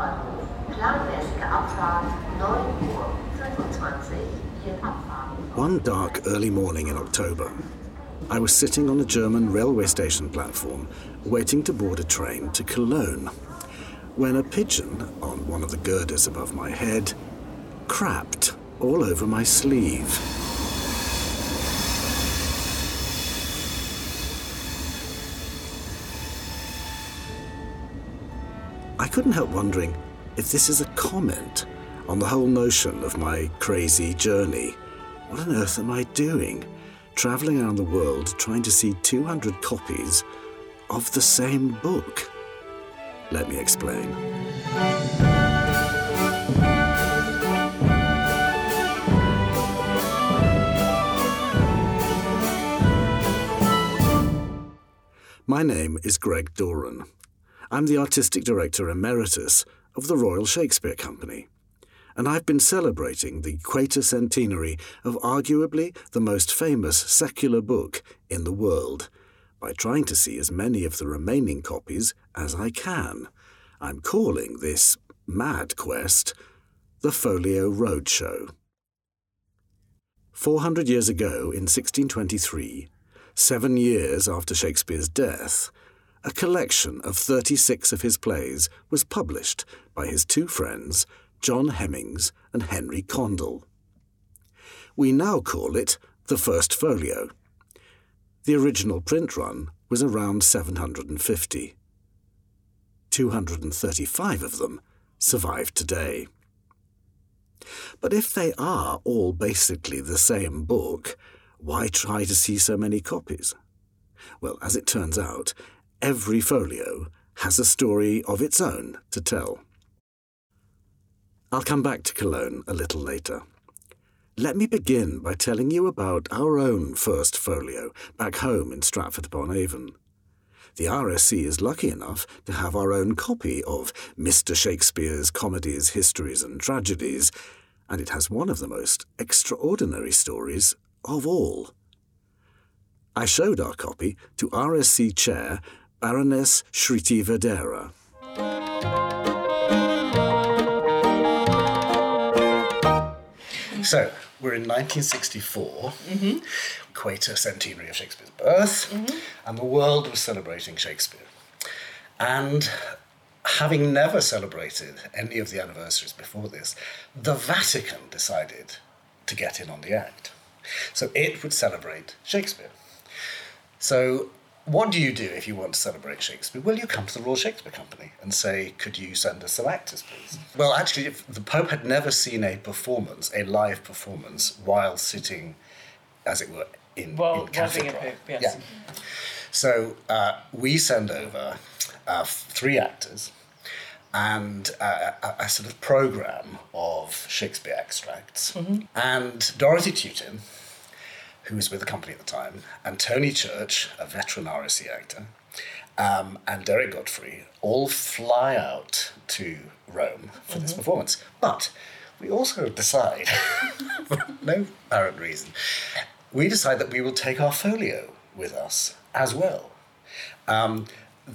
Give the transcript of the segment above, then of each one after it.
Hauptbahnhof. Planmäßige Abfahrt 9 Uhr 25 in Abfahrt. One dark early morning in October, I was sitting on a German railway station platform waiting to board a train to Cologne when a pigeon on one of the girders above my head crapped all over my sleeve. Couldn't help wondering if this is a comment on the whole notion of my crazy journey. What on earth am I doing? Travelling around the world trying to see 200 copies of the same book. Let me explain. My name is Greg Doran. I'm the Artistic Director Emeritus of the Royal Shakespeare Company, and I've been celebrating the quatercentenary of arguably the most famous secular book in the world by trying to see as many of the remaining copies as I can. I'm calling this mad quest the Folio Roadshow. 400 years ago, in 1623, seven years after Shakespeare's death, a collection of 36 of his plays was published by his two friends, John Hemmings and Henry Condell. We now call it the First Folio. The original print run was around 750. 235 of them survive today. But if they are all basically the same book, why try to see so many copies? Well, as it turns out, every folio has a story of its own to tell. I'll come back to Cologne a little later. Let me begin by telling you about our own first folio back home in Stratford upon Avon. The RSC is lucky enough to have our own copy of Mr. Shakespeare's Comedies, Histories, and Tragedies, and it has one of the most extraordinary stories of all. I showed our copy to RSC Chair Baroness Shriti Vadera. So, we're in 1964, mm-hmm. Quater centenary of Shakespeare's birth, mm-hmm. and the world was celebrating Shakespeare. And having never celebrated any of the anniversaries before this, the Vatican decided to get in on the act. So it would celebrate Shakespeare. So what do you do if you want to celebrate Shakespeare? Well, you come to the Royal Shakespeare Company and say, could you send us some actors, please? Well, actually, the Pope had never seen a performance, a live performance, while sitting, as it were, in, well, in cathedra. Pope, yes. Yeah. So uh, we send over uh, three actors and uh, a, a, sort of program of Shakespeare extracts. Mm-hmm. And Dorothy Tutin, who was with the company at the time, and Tony Church, a veteran RSC actor, um, and Derek Godfrey all fly out to Rome for mm-hmm. this performance. But we also decide, for no apparent reason, we decide that we will take our folio with us as well. Um,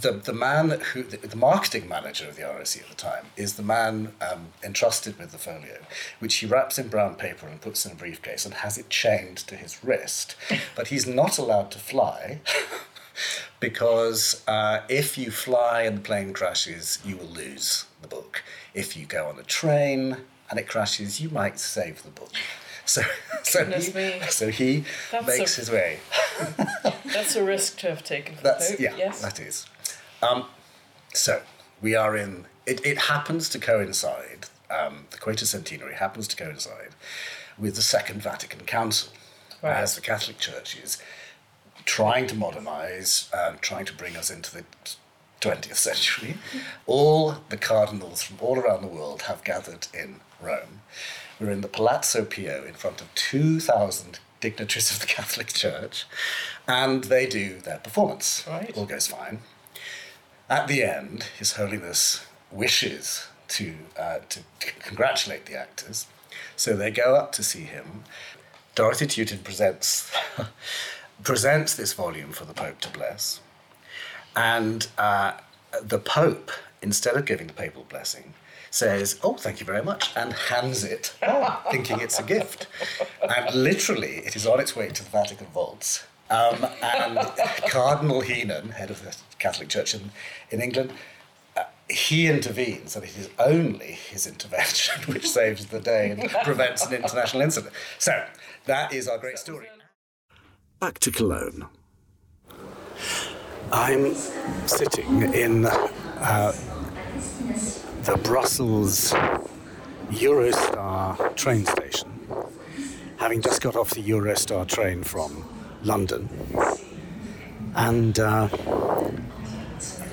the, the man who, the, the, marketing manager of the RSC at the time, is the man um, entrusted with the folio, which he wraps in brown paper and puts in a briefcase and has it chained to his wrist. But he's not allowed to fly because uh, if you fly and the plane crashes, you will lose the book. If you go on a train and it crashes, you might save the book. So, so he, so he makes a, his way. that's a risk to have taken. that's yeah, yes. that is. Um, so we are in. It, it happens to coincide. Um, the Quatercentenary happens to coincide with the Second Vatican Council, right. as the Catholic Church is trying to modernize, um, trying to bring us into the 20th century. All the cardinals from all around the world have gathered in Rome. We're in the Palazzo Pio in front of 2,000 dignitaries of the Catholic Church, and they do their performance. Right. All goes fine. At the end, His Holiness wishes to, uh, to congratulate the actors, so they go up to see him. Dorothy Tutin presents, presents this volume for the Pope to bless, and uh, the Pope instead of giving the papal blessing, says, Oh, thank you very much, and hands it, thinking it's a gift. And literally, it is on its way to the Vatican vaults. Um, and Cardinal Heenan, head of the Catholic Church in, in England, uh, he intervenes, and it is only his intervention which saves the day and prevents an international incident. So, that is our great story. Back to Cologne. I'm sitting in uh, the Brussels Eurostar train station, having just got off the Eurostar train from London. And uh,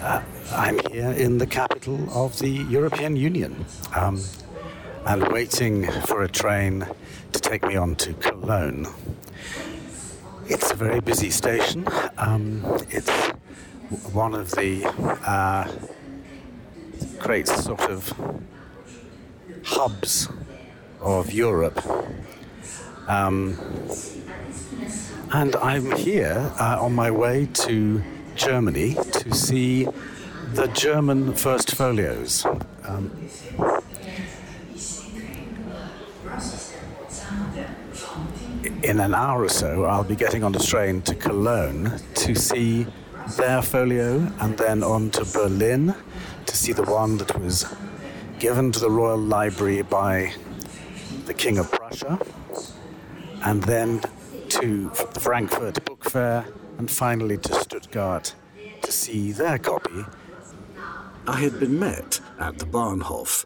uh, I'm here in the capital of the European Union um, and waiting for a train to take me on to Cologne. It's a very busy station. Um, it's one of the uh, great sort of hubs of Europe. Um, and I'm here uh, on my way to Germany to see the German First Folios. Um, in an hour or so, I'll be getting on the train to Cologne to see their folio and then on to Berlin to see the one that was given to the Royal Library by the King of Prussia, and then to the Frankfurt Book Fair, and finally to Stuttgart to see their copy. I had been met at the Bahnhof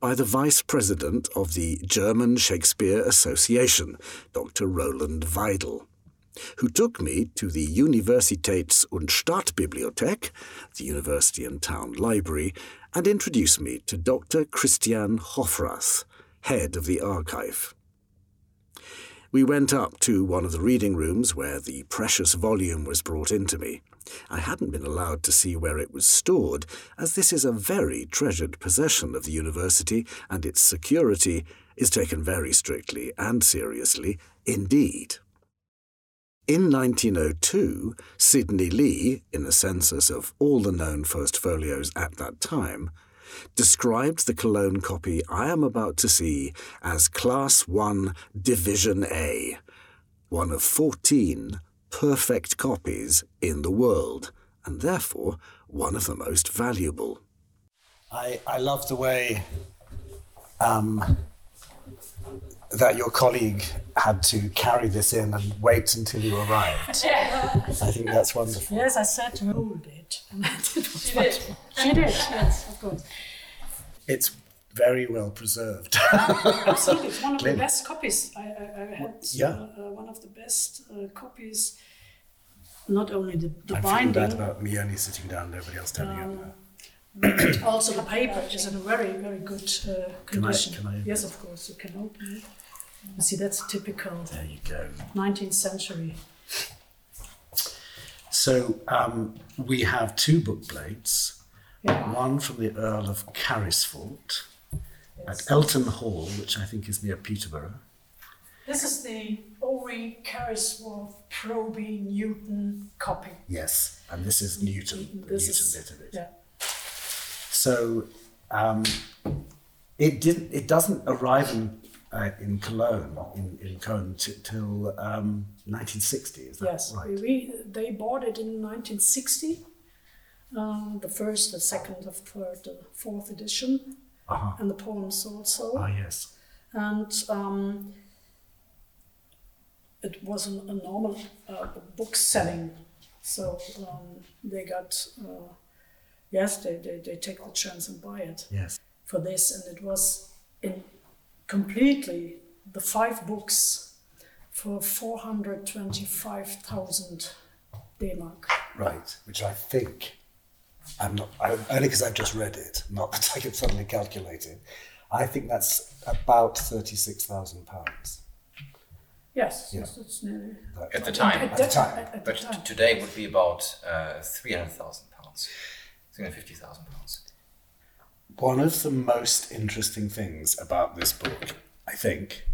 by the Vice President of the German Shakespeare Association, Dr. Roland Weidle who took me to the Universitäts- und Stadtbibliothek, the University and Town Library, and introduced me to Dr. Christian Hoffrath, head of the archive. We went up to one of the reading rooms where the precious volume was brought into me. I hadn't been allowed to see where it was stored, as this is a very treasured possession of the university, and its security is taken very strictly and seriously indeed. In 1902, Sidney Lee, in a census of all the known first folios at that time, described the Cologne copy I am about to see as Class 1 Division A, one of 14 perfect copies in the world, and therefore one of the most valuable. I, I love the way um, that your colleague had to carry this in and wait until you arrived. I think that's wonderful. Yes, I said to hold it. she did. She did, yes, of course. It's very well preserved. Absolutely, it's one of the best copies. I, I, I had yeah. uh, uh, one of the best uh, copies. Not only the, the I'm binding, feeling bad about me only sitting down, nobody else telling Um, you. also the paper is in a very, very good uh, Can I- condition. can I- yes, of course, you can open it. You see, that's typical There you go. 19th century. So um, we have two book plates. Yeah. One from the Earl of Carysfort at Elton Hall, which I think is near Peterborough. This is the Ori Carysfort Proby Newton copy. Yes, and this is Newton, the Newton is- bit of it. Yeah. So um, it didn't. It doesn't arrive in uh, in Cologne in, in Cologne t- till um, 1960. Is that Yes, right? we, they bought it in 1960. Um, the first, the second, the third, the fourth edition, Uh-huh. and the poems also. Ah, yes. And um, it was an, a normal uh, book selling. So um, they got, uh, yes, they, they, they take the chance and buy it Yes. for this. And it was in completely the five books for 425,000 D-mark. Right. Which I think I'm not. I, only because I've just read it, not that I can suddenly calculate it. I think that's about thirty-six thousand pounds. Yes, Yeah. yes, that's nearly. At the time. At, the that- time. At, at the But time. today would be about uh, 300,000 pounds, 350,000 pounds. One of the most interesting things about this book, I think,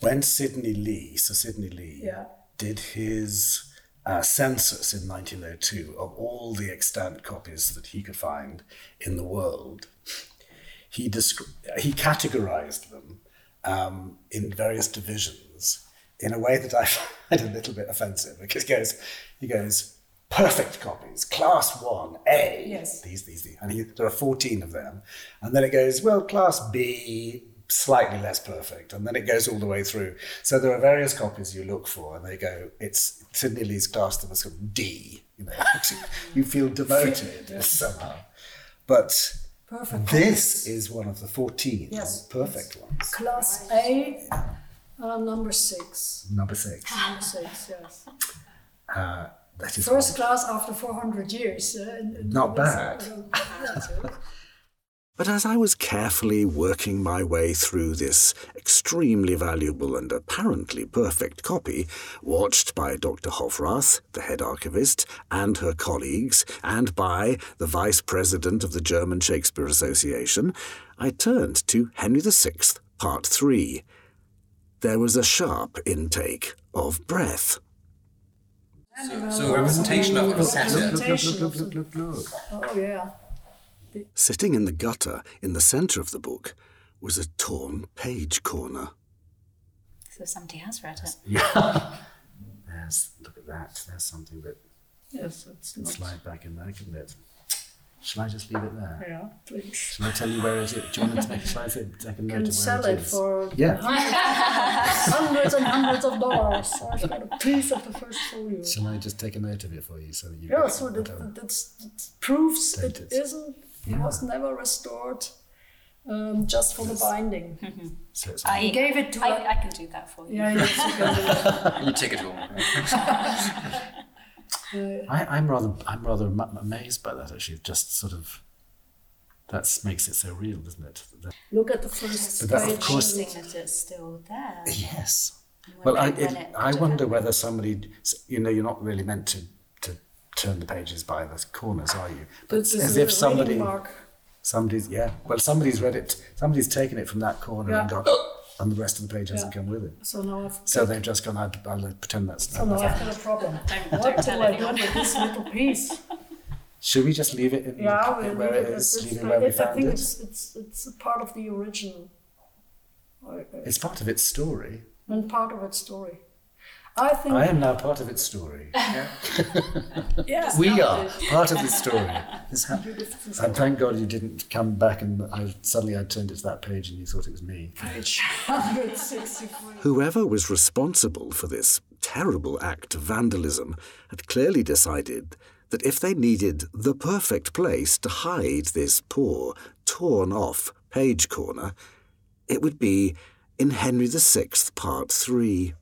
when Sidney Lee, Sir Sidney Lee, Yeah. did his uh, census in 1902 of all the extant copies that he could find in the world, he, descri- he categorized them um, in various divisions in a way that I find a little bit offensive because he goes, he goes, perfect copies, class one, A, Yes. these, these, these. And he, there are 14 of them. And then it goes, well, class B, slightly less perfect. And then it goes all the way through. So there are various copies you look for, and they go, it's Sidney Lee's classed them as sort of D. You know, you feel demoted somehow. But Perfect. this is one of the 14 Yes. perfect ones. Class A, uh, number six. Number six. Number six, yes. Uh, that is First class after 400 years. Uh, Not bad. But as I was carefully working my way through this extremely valuable and apparently perfect copy, watched by Dr. Hoffrath, the head archivist, and her colleagues, and by the vice president of the German Shakespeare Association, I turned to Henry VI, Part 3. There was a sharp intake of breath. So, so a representation of a satyr. Representation of the- Oh, yeah. Sitting in the gutter in the centre of the book was a torn page corner. So somebody has read it. Yeah. There's, look at that. There's something that Yes, it's can not. slide back in there, couldn't it? Shall I just leave it there? Yeah, please. Shall I tell you where it is? Do you want to make, shall I say- take a note can of where sell it it is? for Yeah. hundreds and hundreds of dollars. I've got a piece of the first folio. Shall I just take a note of it for you so that you Yeah, so that, whatever? that's, that proves it Dated. isn't, was never restored um, just for the binding. So it's I, gave it to I, a- I can do that for you. Yeah, yes, you can do that. You take it home. I, I'm rather, I'm rather am- amazed by that. Actually, just sort of, that makes it so real, doesn't it? That- Look at the first But that, of course- that it's still there. Yes. Well, I, it- I wonder whether somebody, you know, you're not really meant to, to turn the pages by the corners, are you? But This as if somebody, somebody's, yeah, well, somebody's read it, somebody's taken it from that corner and Yeah. gone, and the rest of the page hasn't Yeah. come with it. So now I've So they've just gone, I'll, I'll pretend that's. so now I've got a problem. Don't- what don't do tell I do with this little piece? Should we just leave it in Yeah, the, we'll where leave it it is, as leave it where we I found think it? it's it's it's a part of the original. I- I- It's part of its story. and part of its story. I think. I am now part of its story. yeah. We are part of the story. This hap- and thank God you didn't come back and I, suddenly I turned it to that page and you thought it was me. Page 163. Whoever was responsible for this terrible act of vandalism had clearly decided that if they needed the perfect place to hide this poor, torn off page corner, it would be in Henry VI, Part 3.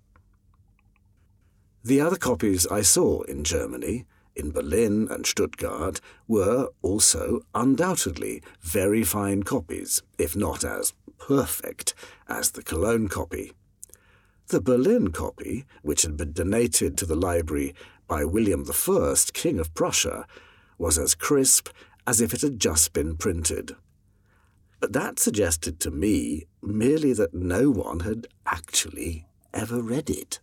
The other copies I saw in Germany, in Berlin and Stuttgart, were also undoubtedly very fine copies, if not as perfect as the Cologne copy. The Berlin copy, which had been donated to the library by William I, King of Prussia, was as crisp as if it had just been printed. But that suggested to me merely that no one had actually ever read it.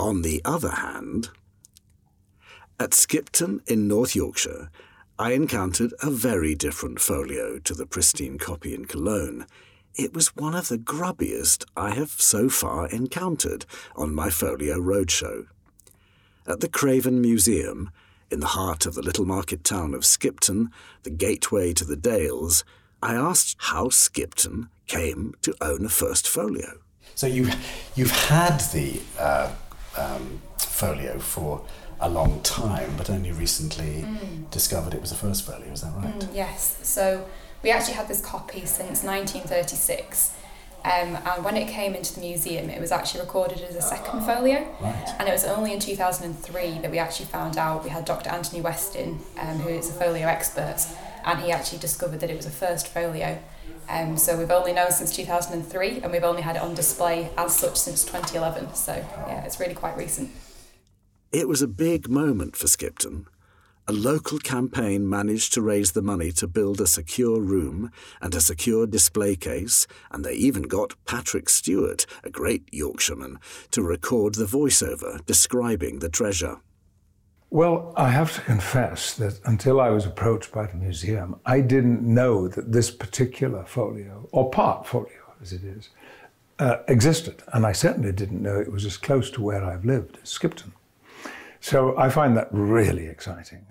On the other hand, at Skipton in North Yorkshire, I encountered a very different folio to the pristine copy in Cologne. It was one of the grubbiest I have so far encountered on my folio roadshow. At the Craven Museum, in the heart of the little market town of Skipton, the gateway to the Dales, I asked how Skipton came to own a first folio. So you, you've had the uh, um, folio for a long time, but only recently discovered it was a first folio. Is that right? Mm, Yes, so we actually had this copy since 1936. Um, and when it came into the museum, it was actually recorded as a second folio. Right. And it was only in 2003 that we actually found out we had Dr. Anthony Weston, um, who is a folio expert, and he actually discovered that it was a first folio. Um, so we've only known since 2003, and we've only had it on display as such since 2011. So yeah, it's really quite recent. It was a big moment for Skipton, a local campaign managed to raise the money to build a secure room and a secure display case, and they even got Patrick Stewart, a great Yorkshireman, to record the voiceover describing the treasure. Well, I have to confess that until I was approached by the museum, I didn't know that this particular folio, or part folio as it is, uh, existed. And I certainly didn't know it was as close to where I've lived as Skipton. So I find that really exciting.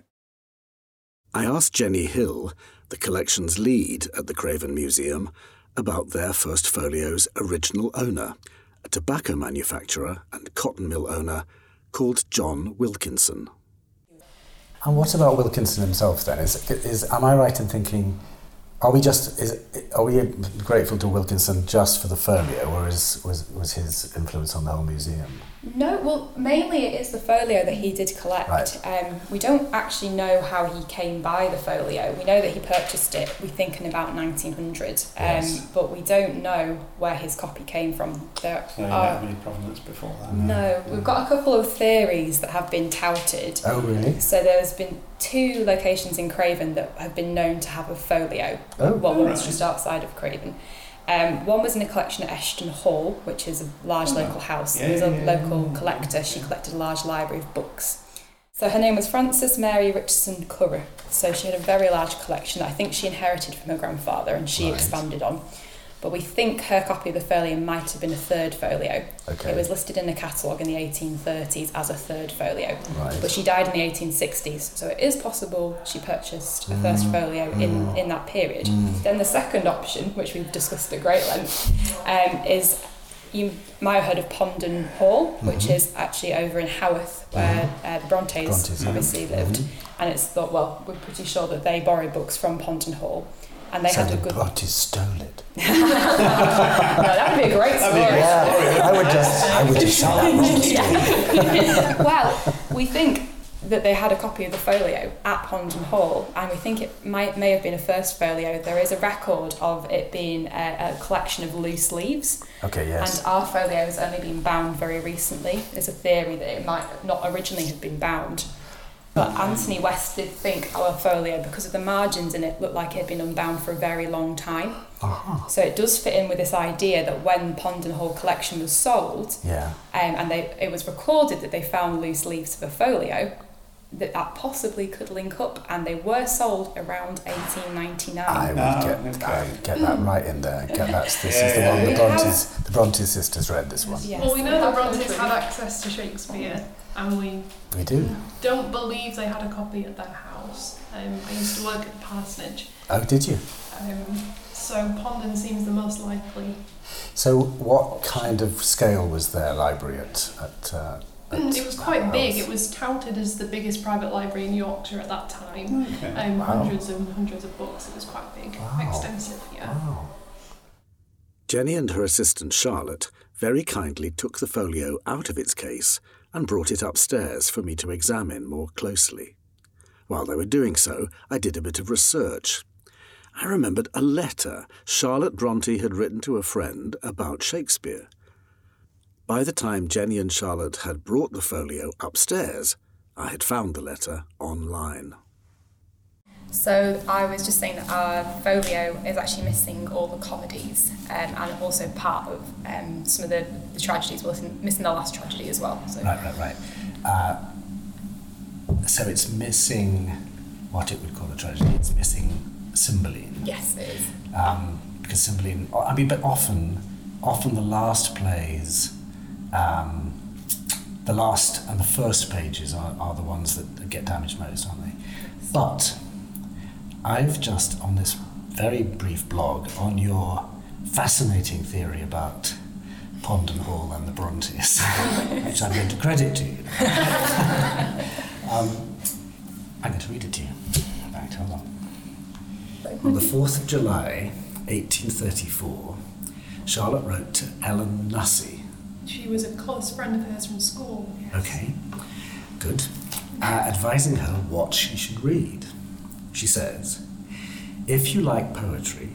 I asked Jenny Hill, the collection's lead at the Craven Museum, about their first folio's original owner, a tobacco manufacturer and cotton mill owner called John Wilkinson. And what about Wilkinson himself then? Is, is am I right in thinking are we just is are we grateful to Wilkinson just for the folio, or is was was his influence on the whole museum? No, well, mainly it is the folio that he did collect. Right. Um, we don't actually know how he came by the folio. We know that he purchased it, we think, in about 1900, um, Yes. but we don't know where his copy came from. There So are, have any provenance before that? no, we've got a couple of theories that have been touted. Oh, really? So there's been two locations in Craven that have been known to have a folio. Oh. well, one was Right. just outside of Craven. Um, one was in a collection at Eshton Hall, which is a large local house. Yeah, there was a yeah, yeah, local yeah. collector. She collected a large library of books. So her name was Frances Mary Richardson Currer. So she had a very large collection that I think she inherited from her grandfather and she Right. expanded on. But we think her copy of the folio might have been a third folio. Okay. It was listed in the catalogue in the 1830s as a third folio. Right. But she died in the 1860s, so it is possible she purchased a first mm. folio in, mm. in that period. Mm. Then the second option, which we've discussed at great length, um, is you might have heard of Ponden Hall, which mm-hmm. is actually over in Haworth, where mm-hmm. uh, the Brontes, Brontes, yeah. obviously lived. Mm-hmm. And it's thought, well, we're pretty sure that they borrowed books from Ponden Hall. And they so had a good. Brontes stole it. No, that would be a great story. Yeah, I would just, I would just say that. Brontes. well, we think that they had a copy of the folio at Ponden Hall, and we think it might may have been a first folio. There is a record of it being a, a collection of loose leaves, Okay, yes. and our folio has only been bound very recently. There's a theory that it might not originally have been bound. But Anthony West did think our folio, because of the margins in it, looked like it had been unbound for a very long time. Uh-huh. So it does fit in with this idea that when Ponden Hall collection was sold, Yeah. um, and they, it was recorded that they found loose leaves of a folio, that that possibly could link up, and they were sold around 1899. I would Ah, get, okay. I would get that right in there. Get that. This Yeah, is the yeah, one the yeah. Brontes, the Brontes sisters read this one. Yes, Well, we know they the Brontes had access to Shakespeare, and we We do. don't believe they had a copy at their house. Um, I used to work at the parsonage, Oh, did you? um, so Ponden seems the most likely. So, what kind of scale was their library at? at, uh, at It was that quite big. It was touted as the biggest private library in Yorkshire at that time. Okay. Um, Wow. Hundreds and hundreds of books. It was quite big, Wow. extensive. Yeah. Wow. Jenny and her assistant Charlotte very kindly took the folio out of its case and brought it upstairs for me to examine more closely. While they were doing so, I did a bit of research. I remembered a letter Charlotte Bronte had written to a friend about Shakespeare. By the time Jenny and Charlotte had brought the folio upstairs, I had found the letter online. So I was just saying that our folio is actually missing all the comedies um, and also part of um, some of the, the tragedies. We're missing, the last tragedy as well. So Right, right, right. Uh, so it's missing what it would call a tragedy. It's missing Cymbeline. yes, it is. um, because Cymbeline, I mean, but often, often the last plays, um, the last and the first pages are, are the ones that get damaged most, aren't they? But I've just, on this very brief blog, on your fascinating theory about Ponden Hall and the Brontes, which I'm going to credit to you. um, I'm going to read it to you. Right, hold on. On the 4th of July, 1834, Charlotte wrote to Ellen Nussey. She was a close friend of hers from school. Okay, good. Uh, advising her what she should read. She says, If you like poetry,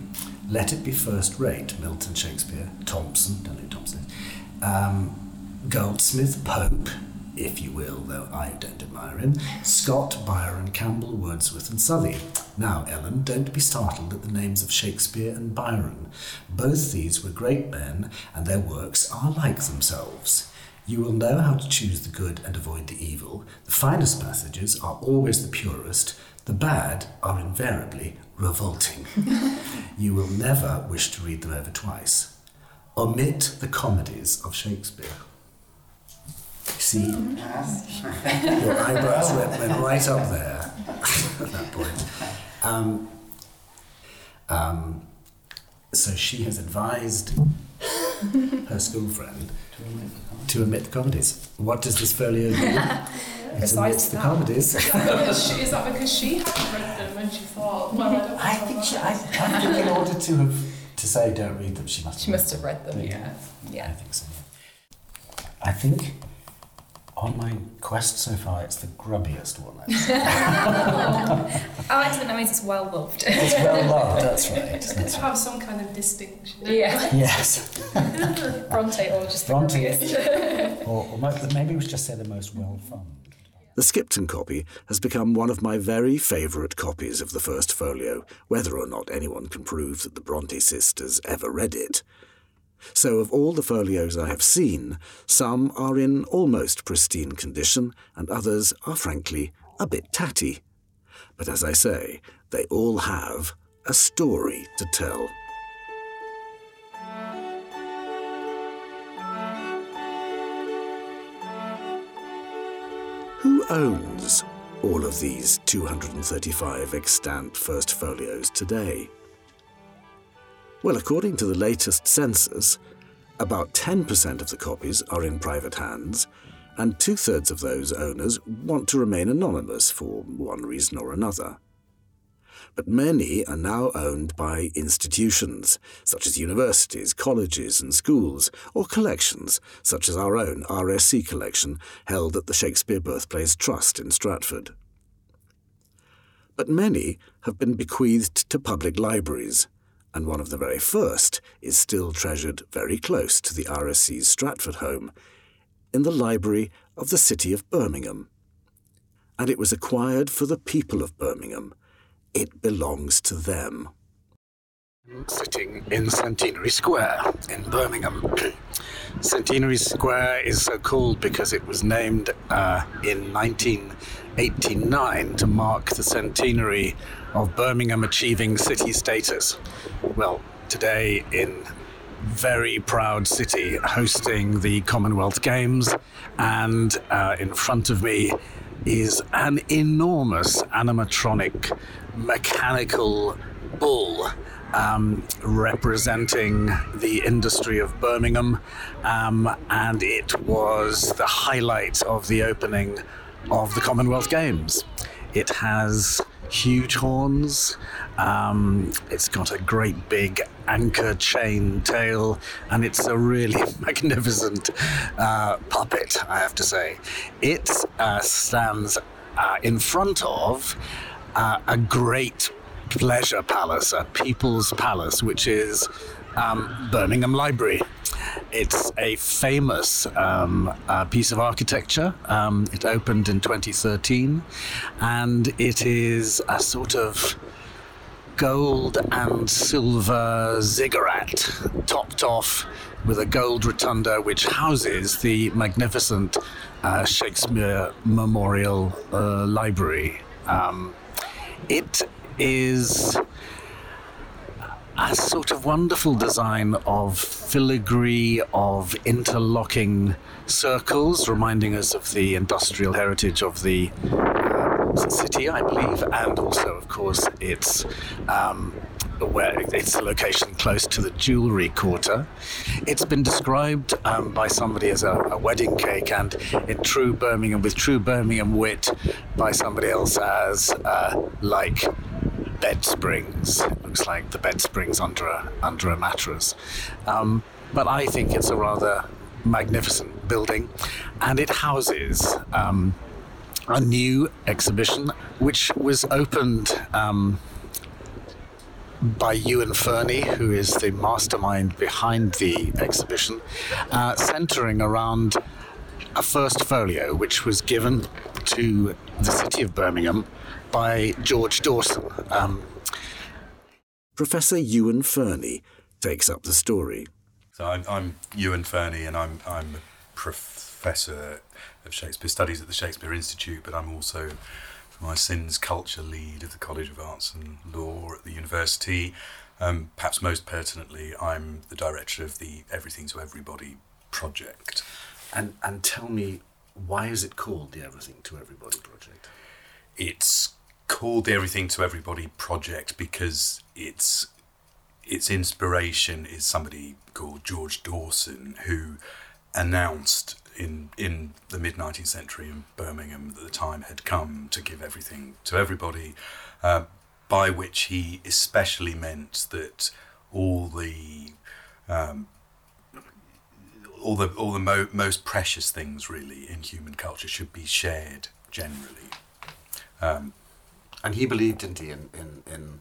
let it be first rate Milton, Shakespeare, Thompson, don't know who Thompson is, um, Goldsmith, Pope, if you will, though I don't admire him, Scott, Byron, Campbell, Wordsworth, and Southey. Now, Ellen, don't be startled at the names of Shakespeare and Byron. Both these were great men, and their works are like themselves. You will know how to choose the good and avoid the evil. The finest passages are always the purest, the bad are invariably revolting. you will never wish to read them over twice. Omit the comedies of Shakespeare. See, your eyebrows went, went right up there at that point. Um, um, so she has advised her school friend to omit the comedies. What does this folio do? it Besides omits the comedies. Is that because she, is that because she hadn't read them and she thought, well, I don't I think she, I, I think in order to have to say don't read them, she must. She must have read them, yeah. yeah. I think so. Yeah. I think on my quest so far, it's the grubbiest one. I like to think that means it's well loved. it's well loved. That's right. It's good That's to right. have some kind of distinction. yeah. Yes. Bronte or just Bronte. grubbiest. or, or maybe we should just say the most well funded. The Skipton copy has become one of my very favourite copies of the first folio, whether or not anyone can prove that the Bronte sisters ever read it. So, of all the folios I have seen, some are in almost pristine condition, and others are frankly a bit tatty. But as I say, they all have a story to tell. Who owns all of these 235 extant first folios today? Well, according to the latest census, about 10% of the copies are in private hands, and two thirds of those owners want to remain anonymous for one reason or another. But many are now owned by institutions, such as universities, colleges, and schools, or collections, such as our own RSC collection, held at the Shakespeare Birthplace Trust in Stratford. But many have been bequeathed to public libraries, and one of the very first is still treasured very close to the RSC's Stratford home, in the library of the city of Birmingham. And it was acquired for the people of Birmingham. It belongs to them. Sitting in Centenary Square in Birmingham. Centenary Square is so called because it was named uh, in 1989 to mark the centenary of Birmingham achieving city status. Well, today in very proud city hosting the Commonwealth Games, and uh, in front of me is an enormous animatronic mechanical bull um, representing the industry of Birmingham, um, and it was the highlight of the opening of the Commonwealth Games. It has huge horns. Um, it's got a great big anchor chain tail, and it's a really magnificent uh, puppet, I have to say. It uh, stands uh, in front of uh, a great pleasure palace, a people's palace, which is um, Birmingham Library. It's a famous um, uh, piece of architecture. Um, it opened in 2013, and it is a sort of gold and silver ziggurat topped off with a gold rotunda which houses the magnificent uh, Shakespeare Memorial uh, Library. Um, it is a sort of wonderful design of filigree, of interlocking circles, reminding us of the industrial heritage of the uh, city, I believe, and also, of course, its. Um, where it's a location close to the jewellery quarter. It's been described um, by somebody as a, a wedding cake, and in true Birmingham, with true Birmingham wit, by somebody else as uh, like bed springs. It looks like the bed springs under a under a mattress. Um, but I think it's a rather magnificent building, and it houses. Um, a new exhibition which was opened um, by Ewan Fernie, who is the mastermind behind the exhibition, uh, centering around a first folio which was given to the city of Birmingham by George Dawson. Um, Professor Ewan Fernie takes up the story. So I'm, I'm Ewan Fernie, and I'm I'm a professor of Shakespeare Studies at the Shakespeare Institute, but I'm also for my sins culture lead of the College of Arts and Law at the university. Um, perhaps most pertinently, I'm the director of the Everything to Everybody project. And and tell me, why is it called the Everything to Everybody project? It's called the Everything to Everybody project because it's its inspiration is somebody called George Dawson who announced in in the mid 19th century in Birmingham that the time had come to give everything to everybody, uh, by which he especially meant that all the um, all the all the mo- most precious things really in human culture should be shared generally. Um, and he believed, didn't he, in in in,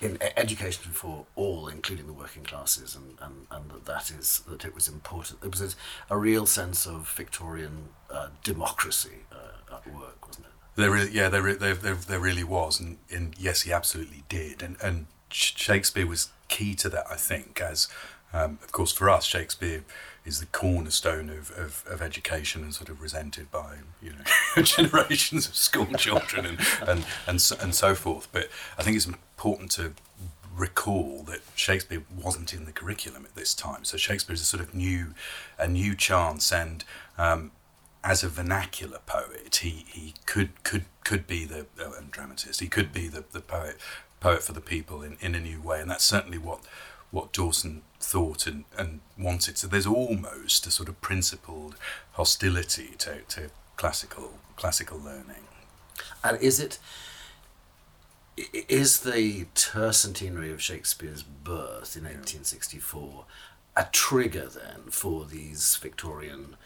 in education for all, including the working classes, and, and, and that that is that it was important. There was a, a real sense of Victorian uh, democracy uh, at work, wasn't it? There, really, yeah, there, there, there, there really was, and, and yes, he absolutely did, and and Shakespeare was key to that, I think, as um, of course for us, Shakespeare is the cornerstone of, of, of education and sort of resented by you know generations of school children and, and, and, so, and so forth. But I think it's important to recall that Shakespeare wasn't in the curriculum at this time. So Shakespeare is a sort of new, a new chance, and um, as a vernacular poet, he, he could could could be the uh, and dramatist. He could be the, the poet poet for the people in, in a new way, and that's certainly what what Dawson thought and, and wanted. So there's almost a sort of principled hostility to, to classical classical learning. And is it is the tercentenary of Shakespeare's birth in 1864 a trigger then for these Victorian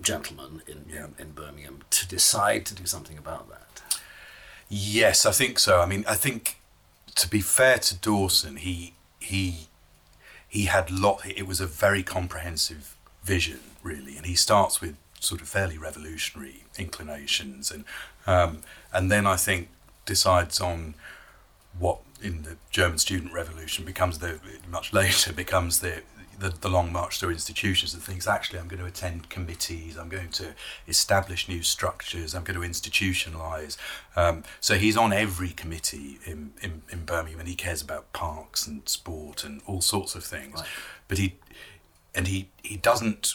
gentlemen in, in, in Birmingham to decide to do something about that? Yes, I think so. I mean, I think to be fair to Dawson, he he he had lot. It was a very comprehensive vision, really, and he starts with sort of fairly revolutionary inclinations, and um, and then I think decides on what in the German student revolution becomes the much later becomes the the, the long march through institutions and things. Actually, I'm going to attend committees. I'm going to establish new structures. I'm going to institutionalize. Um, so he's on every committee in, in, in Birmingham, and he cares about parks and sport and all sorts of things. But he and he he doesn't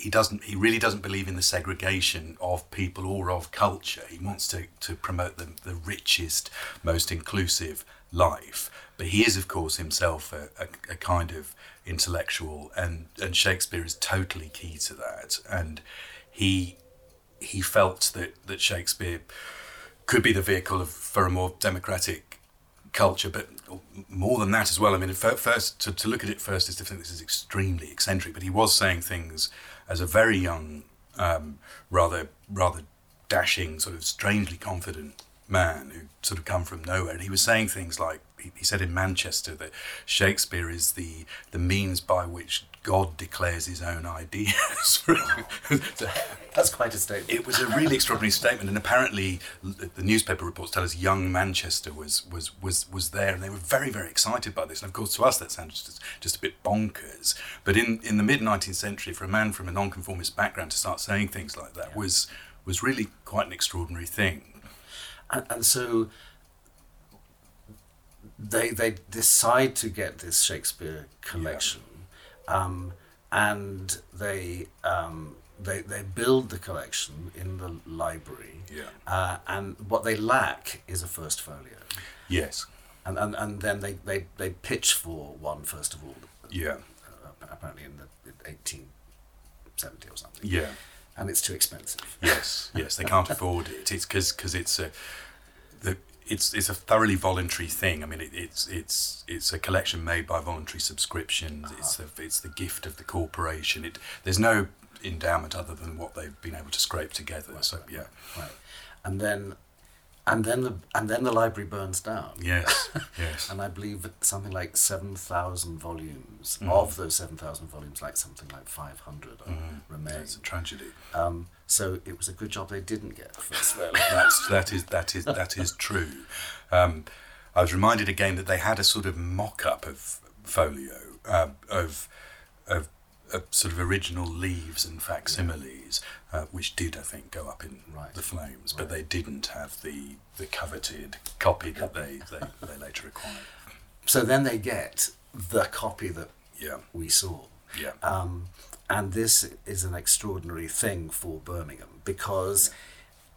he doesn't he really doesn't believe in the segregation of people or of culture. He wants to, to promote the, the richest most inclusive life. But he is of course himself a, a, a kind of intellectual and and shakespeare is totally key to that. And he he felt that that shakespeare could be the vehicle of, for a more democratic culture, but more than that as well. I mean, first to, to look at it first is to think this is extremely eccentric, but he was saying things as a very young, um, rather rather dashing, sort of strangely confident man who sort of come from nowhere, and he was saying things like he, he said in Manchester that Shakespeare is the the means by which God declares his own ideas. That's quite a statement. It was a really extraordinary statement, and apparently the newspaper reports tell us young Manchester was was was was there, and they were very very excited by this. And of course, to us that sounds just, just a bit bonkers. But in, in the mid nineteenth century, for a man from a nonconformist background to start saying things like that was was really quite an extraordinary thing. And, and so they they decide to get this Shakespeare collection, um, and they um, they they build the collection in the library. Yeah. Uh, and what they lack is a first folio. Yes. And and, and then they, they, they pitch for one first of all. Yeah. Uh, apparently in the eighteen seventy or something. Yeah. And it's too expensive. Yes, yes, they can't afford it. It's because because it's a the it's it's a thoroughly voluntary thing. I mean, it, it's it's it's a collection made by voluntary subscriptions. Uh-huh. It's the it's the gift of the corporation. It there's no endowment other than what they've been able to scrape together. So yeah, Right. And then and then the and then the library burns down. Yes, yes. and I believe that something like seven thousand volumes Mm. of those seven thousand volumes, like something like five hundred Mm. remain. It's a tragedy. Um, so it was a good job they didn't get the first folio. That's that is that is that is true. Um, I was reminded again that they had a sort of mock-up of folio um, of, of sort of original leaves and facsimiles, uh, which did I think go up in the flames, but they didn't have the the coveted copy that they, they, they later acquired. So then they get the copy that Yeah. we saw. Yeah. Um, and this is an extraordinary thing for Birmingham because,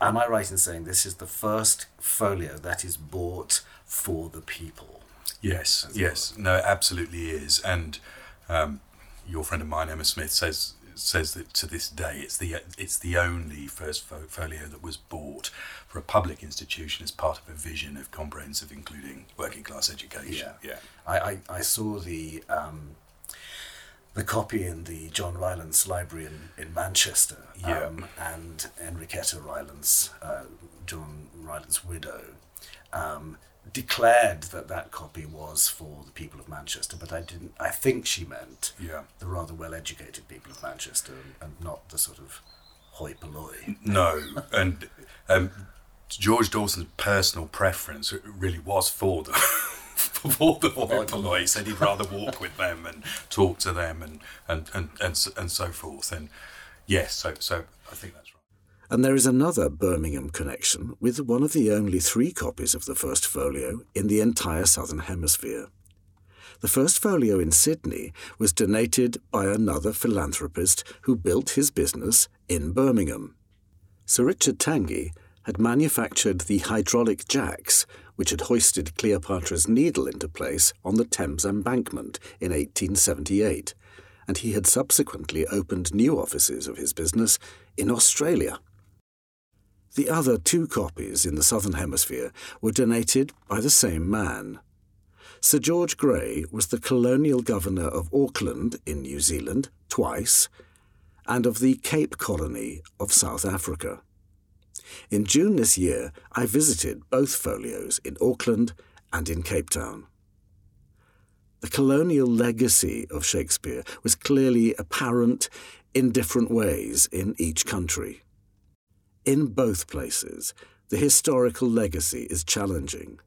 am I right in saying this is the first folio that is bought for the people? Yes, yes, no, it absolutely is. And um, your friend of mine, Emma Smith, says says that to this day, it's the it's the only first folio that was bought for a public institution as part of a vision of comprehensive, including working class education. Yeah, I, I, I saw the um, the copy in the John Rylands Library in, in Manchester. Yeah. Um, and Enriqueta Rylands, uh, John Rylands's widow, um, declared that that copy was for the people of Manchester, but I didn't. I think she meant Yeah. the rather well-educated people of Manchester, and, and not the sort of hoi polloi. No, and um, George Dawson's personal preference really was for the for the hoi polloi. He said he'd rather walk with them and talk to them and and and and, so- and so forth. And yes, so so I think that's. And there is another Birmingham connection with one of the only three copies of the first folio in the entire Southern Hemisphere. The first folio in Sydney was donated by another philanthropist who built his business in Birmingham. Sir Richard Tangye had manufactured the hydraulic jacks which had hoisted Cleopatra's Needle into place on the Thames embankment in 1878, and he had subsequently opened new offices of his business in Australia. The other two copies in the Southern Hemisphere were donated by the same man. Sir George Grey was the colonial governor of Auckland in New Zealand twice, and of the Cape Colony of South Africa. In June this year, I visited both folios in Auckland and in Cape Town. The colonial legacy of Shakespeare was clearly apparent in different ways in each country. In both places, the historical legacy is challenging.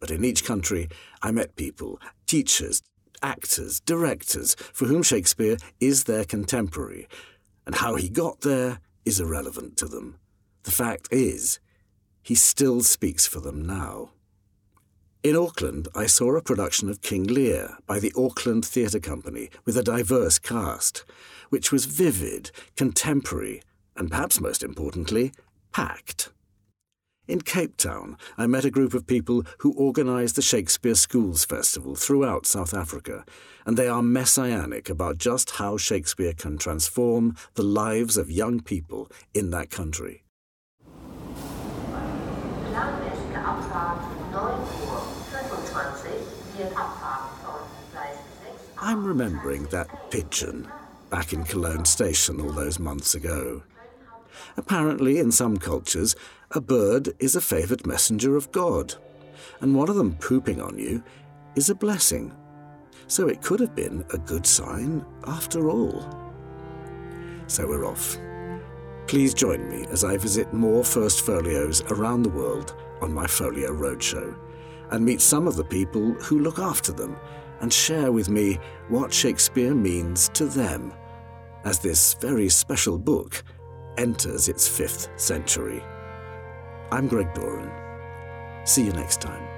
But in each country, I met people, teachers, actors, directors, for whom Shakespeare is their contemporary, and how he got there is irrelevant to them. The fact is, he still speaks for them now. In Auckland, I saw a production of King Lear by the Auckland Theatre Company with a diverse cast, which was vivid, contemporary, and perhaps most importantly, packed. In Cape Town, I met a group of people who organise the Shakespeare Schools Festival throughout South Africa, and they are messianic about just how Shakespeare can transform the lives of young people in that country. Planmäßige Abfahrt 9 Uhr 25 wird Abfahren von Gleis 6. I'm remembering that pigeon back in Cologne Station all those months ago. Apparently, in some cultures, a bird is a favoured messenger of God, and one of them pooping on you is a blessing. So it could have been a good sign after all. So we're off. Please join me as I visit more First Folios around the world on my Folio Roadshow and meet some of the people who look after them and share with me what Shakespeare means to them as this very special book enters its fifth century. I'm Greg Doran. See you next time.